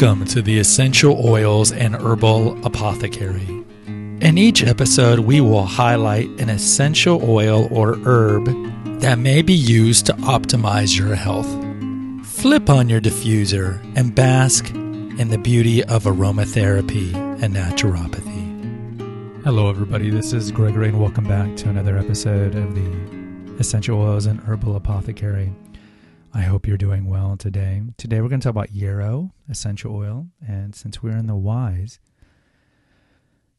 Welcome to the Essential Oils and Herbal Apothecary. In each episode, we will highlight an essential oil or herb that may be used to optimize your health. Flip on your diffuser and bask in the beauty of aromatherapy and naturopathy. Hello, everybody. This is Gregory, and welcome back to another episode of the Essential Oils and Herbal Apothecary. I hope you're doing well today. Today we're going to talk about yarrow essential oil, and since we're in the wise,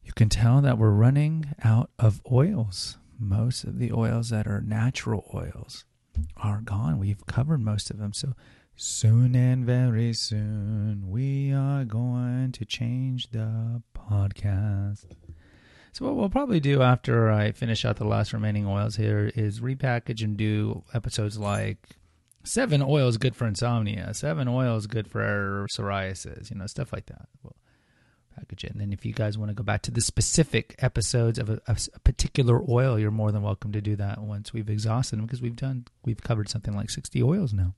you can tell that we're running out of oils. Most of the oils that are natural oils are gone. We've covered most of them. So soon and very soon we are going to change the podcast. So what we'll probably do after I finish out the last remaining oils here is repackage and do episodes like Seven oil is good for insomnia. Seven oil is good for psoriasis. You know, stuff like that. We'll package it. And then if you guys want to go back to the specific episodes of a, a, particular oil, you're more than welcome to do that once we've exhausted them because we've done we've covered something like 60 oils now.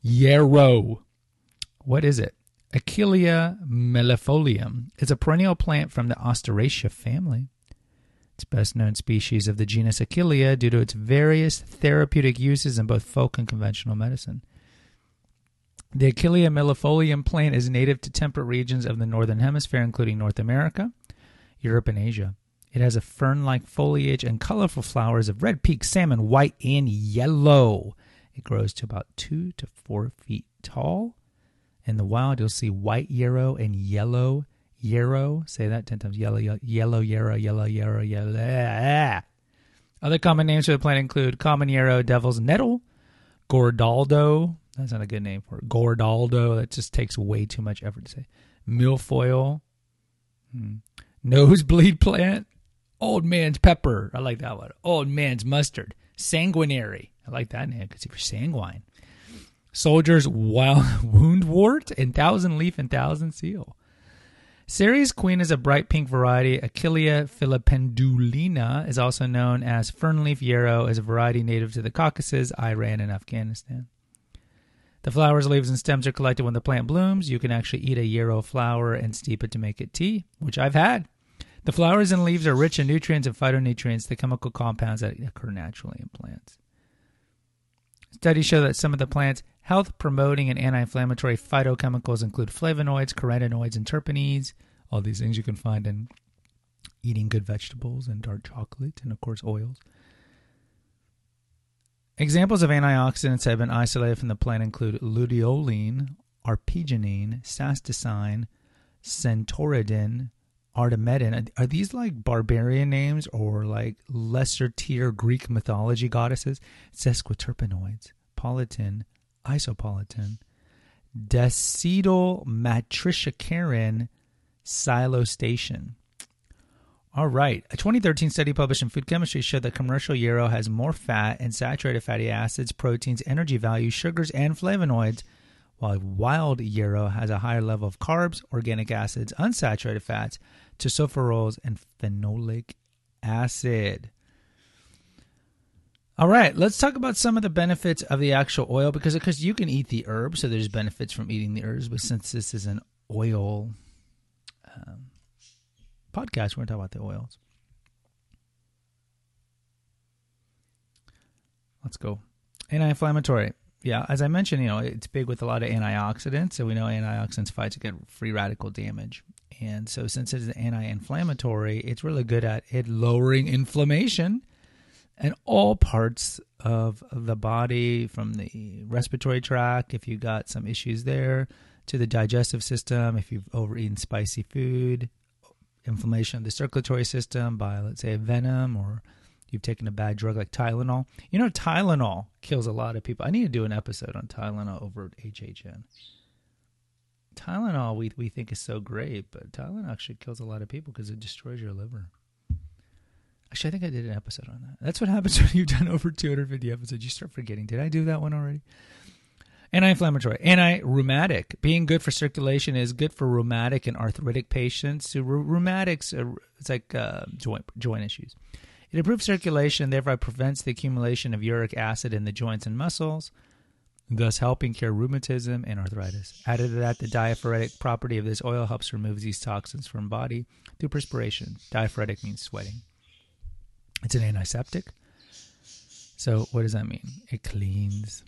Yarrow. What is it? Achillea millefolium It's a perennial plant from the Asteraceae family. It's best known species of the genus Achillea due to its various therapeutic uses in both folk and conventional medicine. The Achillea millefolium plant is native to temperate regions of the northern hemisphere, including North America, Europe, and Asia. It has a fern like foliage and colorful flowers of red peak, salmon, white, and yellow. It grows to about two to four feet tall. In the wild, you'll see white yarrow and yellow yarrow. Say that 10 times. Yellow, yellow, yellow yarrow, yellow, yarrow, yellow. Other common names for the plant include common yarrow, devil's nettle, gordaldo. That's not a good name for it. Gordaldo. That just takes way too much effort to say. Milfoil. Hmm. Nosebleed plant. Old man's pepper. I like that one. Old man's mustard. Sanguinary. I like that name because you're sanguine. Soldier's wild woundwort and thousand leaf and thousand seal. Cerise Queen is a bright pink variety. Achillea filipendulina is also known as fernleaf yarrow, is a variety native to the Caucasus, Iran, and Afghanistan. The flowers, leaves, and stems are collected when the plant blooms. You can actually eat a yarrow flower and steep it to make it tea, which I've had. The flowers and leaves are rich in nutrients and phytonutrients, the chemical compounds that occur naturally in plants. Studies show that some of the plant's health promoting and anti inflammatory phytochemicals include flavonoids, carotenoids, and terpenes. All these things you can find in eating good vegetables and dark chocolate, and of course, oils. Examples of antioxidants that have been isolated from the plant include luteolin, arpeginine, casticin, centaureidin, artemetin. Are these like barbarian names or like lesser tier Greek mythology goddesses? Sesquiterpenoids, paulitin, isopaulitin, decatyl matricicarin, xylostation. All right. A 2013 study published in Food Chemistry showed that commercial yarrow has more fat and saturated fatty acids, proteins, energy value, sugars, and flavonoids while wild yarrow has a higher level of carbs, organic acids, unsaturated fats, tocopherols, and phenolic acid. All right, let's talk about some of the benefits of the actual oil because because you can eat the herbs, so there's benefits from eating the herbs. But since this is an oil um, podcast, we're going to talk about the oils. Let's go. Anti-inflammatory yeah, as I mentioned, you know, it's big with a lot of antioxidants. So we know antioxidants fight against free radical damage. And so since it's an anti-inflammatory, it's really good at it lowering inflammation in all parts of the body from the respiratory tract if you got some issues there to the digestive system if you've overeaten spicy food inflammation of the circulatory system by let's say a venom or you've taken a bad drug like Tylenol. You know, Tylenol kills a lot of people. I need to do an episode on Tylenol over HHN. Tylenol, we we think is so great, but Tylenol actually kills a lot of people because it destroys your liver. Actually, I think I did an episode on that. That's what happens when you've done over 250 episodes. You start forgetting. Did I do that one already? Anti-inflammatory, anti-rheumatic. Being good for circulation is good for rheumatic and arthritic patients. So rheumatics, it's like uh, joint joint issues. It improves circulation thereby prevents the accumulation of uric acid in the joints and muscles. thus helping cure rheumatism and arthritis. Added to that, the diaphoretic property of this oil helps remove these toxins from body through perspiration. Diaphoretic means sweating. It's an antiseptic. So, what does that mean? It cleans.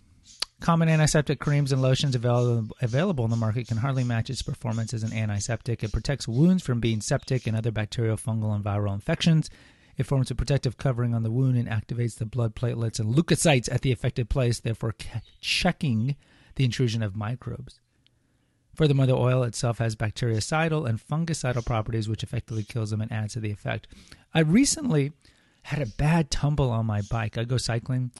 Common antiseptic creams and lotions available, available in the market can hardly match its performance as an antiseptic. It protects wounds from being septic and other bacterial, fungal, and viral infections. It forms a protective covering on the wound and activates the blood platelets and leukocytes at the affected place, therefore checking the intrusion of microbes. Furthermore, the oil itself has bactericidal and fungicidal properties, which effectively kills them and adds to the effect. I recently had a bad tumble on my bike. I go cycling.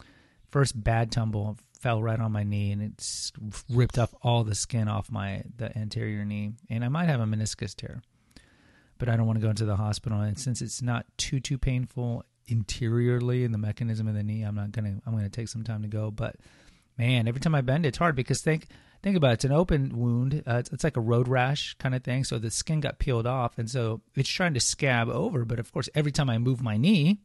First bad tumble, fell right on my knee and it's ripped off all the skin off my the anterior knee and I might have a meniscus tear. But I don't want to go into the hospital and since it's not too too painful interiorly in the mechanism of the knee, I'm not to I'm to take some time to go, but man, every time I bend it's hard because think think about it, it's an open wound. Uh, it's, it's like a road rash kind of thing, so the skin got peeled off and so it's trying to scab over, but of course every time I move my knee,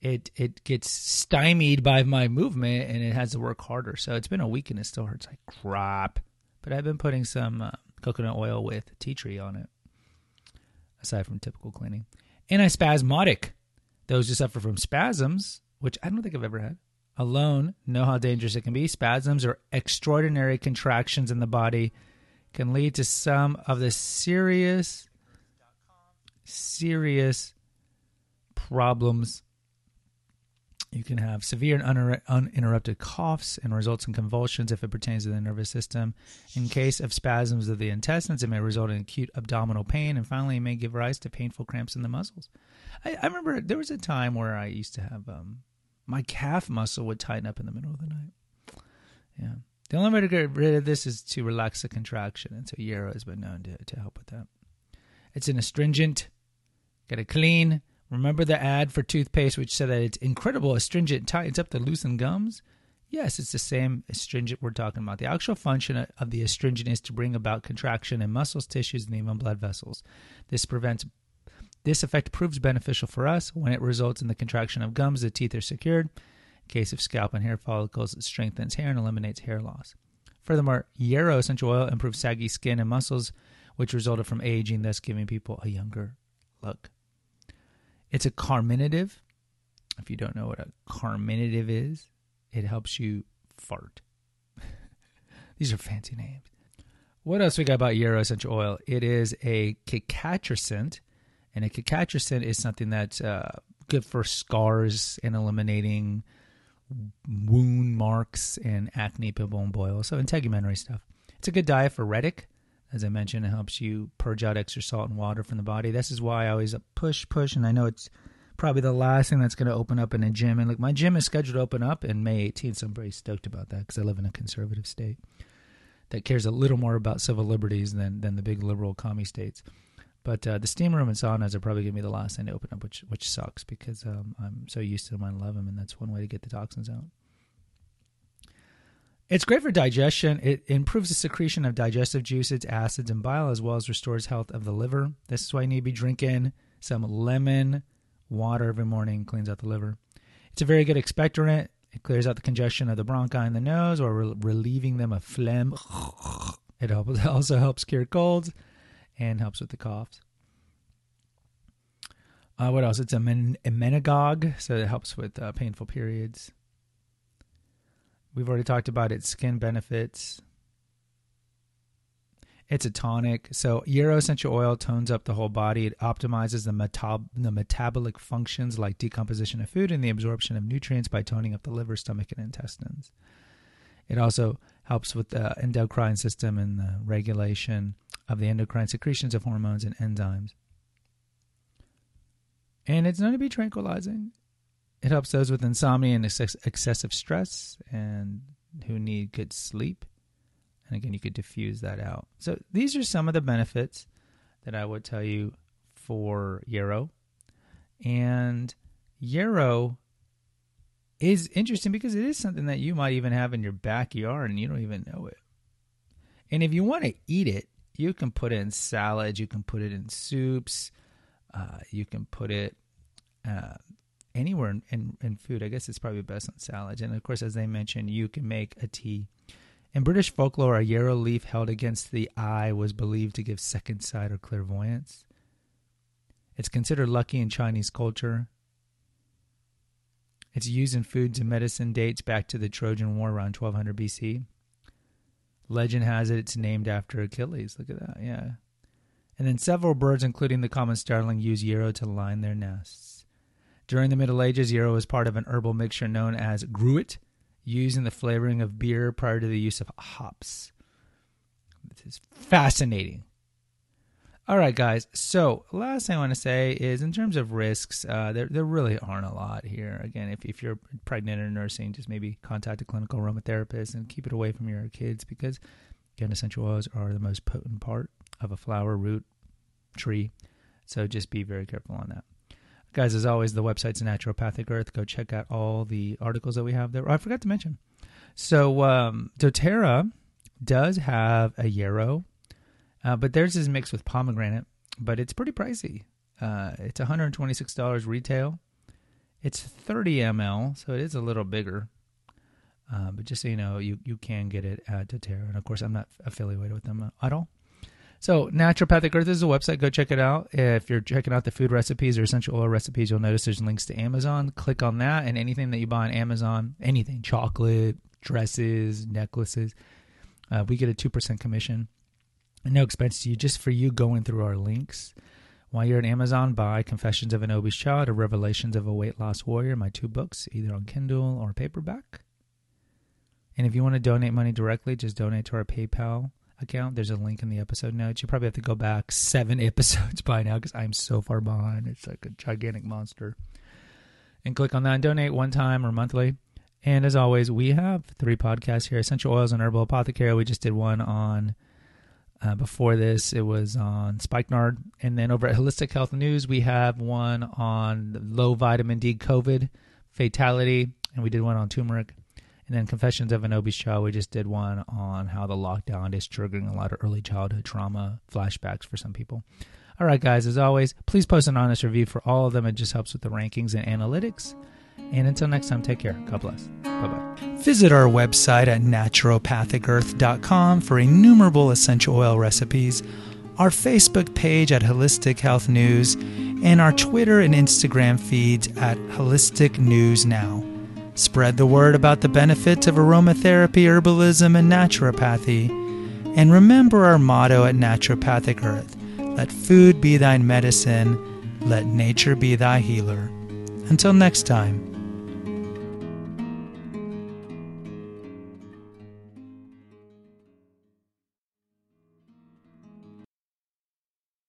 it it gets stymied by my movement and it has to work harder. So it's been a week and it still hurts like crap. But I've been putting some uh, coconut oil with tea tree on it, aside from typical cleaning. Antispasmodic. Those who suffer from spasms, which I don't think I've ever had, alone know how dangerous it can be. Spasms or extraordinary contractions in the body can lead to some of the serious, serious problems you can have severe and uninterrupted coughs and results in convulsions if it pertains to the nervous system. In case of spasms of the intestines, it may result in acute abdominal pain, and finally, it may give rise to painful cramps in the muscles. I, I remember there was a time where I used to have um, my calf muscle would tighten up in the middle of the night. Yeah. The only way to get rid of this is to relax the contraction, and so Yarrow has been known to, to help with that. It's an astringent, got to clean, Remember the ad for toothpaste which said that it's incredible astringent tightens up the loosened gums? Yes, it's the same astringent we're talking about. The actual function of the astringent is to bring about contraction in muscles, tissues, and even blood vessels. This prevents this effect proves beneficial for us when it results in the contraction of gums. The teeth are secured. In case of scalp and hair follicles, it strengthens hair and eliminates hair loss. Furthermore, yarrow essential oil improves saggy skin and muscles, which resulted from aging, thus giving people a younger look. It's a carminative. If you don't know what a carminative is, it helps you fart. These are fancy names. What else we got about Yarrow essential oil? It is a cicatricant, and a cicatricant is something that's uh, good for scars and eliminating wound marks and acne, pimple, and boils. So integumentary stuff. It's a good diaphoretic. As I mentioned, it helps you purge out extra salt and water from the body. This is why I always push, push, and I know it's probably the last thing that's going to open up in a gym. And like my gym is scheduled to open up in May 18th, so I'm very stoked about that because I live in a conservative state that cares a little more about civil liberties than than the big liberal commie states. But uh, the steam room and saunas are probably going to be the last thing to open up, which which sucks because um, I'm so used to them. I love them, and that's one way to get the toxins out. It's great for digestion. It improves the secretion of digestive juices, acids, and bile, as well as restores health of the liver. This is why you need to be drinking some lemon water every morning, cleans out the liver. It's a very good expectorant. It clears out the congestion of the bronchi in the nose or re- relieving them of phlegm. It also helps cure colds and helps with the coughs. Uh, what else? It's a men- emmenagogue, so it helps with uh, painful periods. We've already talked about its skin benefits. It's a tonic. So Yarrow essential oil tones up the whole body. It optimizes the, metab- the metabolic functions like decomposition of food and the absorption of nutrients by toning up the liver, stomach, and intestines. It also helps with the endocrine system and the regulation of the endocrine secretions of hormones and enzymes. And it's known to be tranquilizing. It helps those with insomnia and excessive stress and who need good sleep. And again, you could diffuse that out. So these are some of the benefits that I would tell you for Yarrow. And Yarrow is interesting because it is something that you might even have in your backyard and you don't even know it. And if you want to eat it, you can put it in salads, you can put it in soups, uh, you can put it uh, anywhere in, in, in food. I guess it's probably best on salads. And of course, as they mentioned, you can make a tea. In British folklore, a yarrow leaf held against the eye was believed to give second sight or clairvoyance. It's considered lucky in Chinese culture. Its use in foods and medicine dates back to the Trojan War around 1200 BC. Legend has it it's named after Achilles. Look at that, yeah. And then several birds, including the common starling, use yarrow to line their nests. During the Middle Ages, yarrow was part of an herbal mixture known as gruit, used in the flavoring of beer prior to the use of hops. This is fascinating. All right, guys. So, last thing I want to say is in terms of risks, uh, there, there really aren't a lot here. Again, if, if you're pregnant or nursing, just maybe contact a clinical aromatherapist and keep it away from your kids because, again, essential oils are the most potent part of a flower, root, tree. So, just be very careful on that. Guys, as always, the website's Naturopathic Earth. Go check out all the articles that we have there. Oh, I forgot to mention. So, um, doTERRA does have a yarrow uh, but theirs is mixed with pomegranate, but it's pretty pricey. Uh, it's $126 retail. It's 30 ml, so it is a little bigger. Uh, but just so you know, you, you can get it at doTERRA. And of course, I'm not affiliated with them at all. So, Naturopathic Earth is a website. Go check it out. If you're checking out the food recipes or essential oil recipes, you'll notice there's links to Amazon. Click on that, and anything that you buy on Amazon, anything chocolate, dresses, necklaces, uh, we get a 2% commission no expense to you, just for you going through our links. While you're at Amazon, buy Confessions of an Obese Child or Revelations of a Weight Loss Warrior, my two books, either on Kindle or paperback. And if you want to donate money directly, just donate to our PayPal account. There's a link in the episode notes. You probably have to go back seven episodes by now because I'm so far behind. It's like a gigantic monster. And click on that and donate one time or monthly. And as always, we have three podcasts here Essential Oils and Herbal Apothecary. We just did one on uh, before this, it was on Spikenard. And then over at Holistic Health News, we have one on low vitamin D COVID fatality, and we did one on turmeric. And then Confessions of an Obese Child, we just did one on how the lockdown is triggering a lot of early childhood trauma flashbacks for some people. All right, guys, as always, please post an honest review for all of them. It just helps with the rankings and analytics. And until next time, take care. God bless. Bye bye. Visit our website at naturopathicearth.com for innumerable essential oil recipes, our Facebook page at Holistic Health News, and our Twitter and Instagram feeds at Holistic News Now. Spread the word about the benefits of aromatherapy, herbalism, and naturopathy. And remember our motto at Naturopathic Earth let food be thine medicine, let nature be thy healer. Until next time.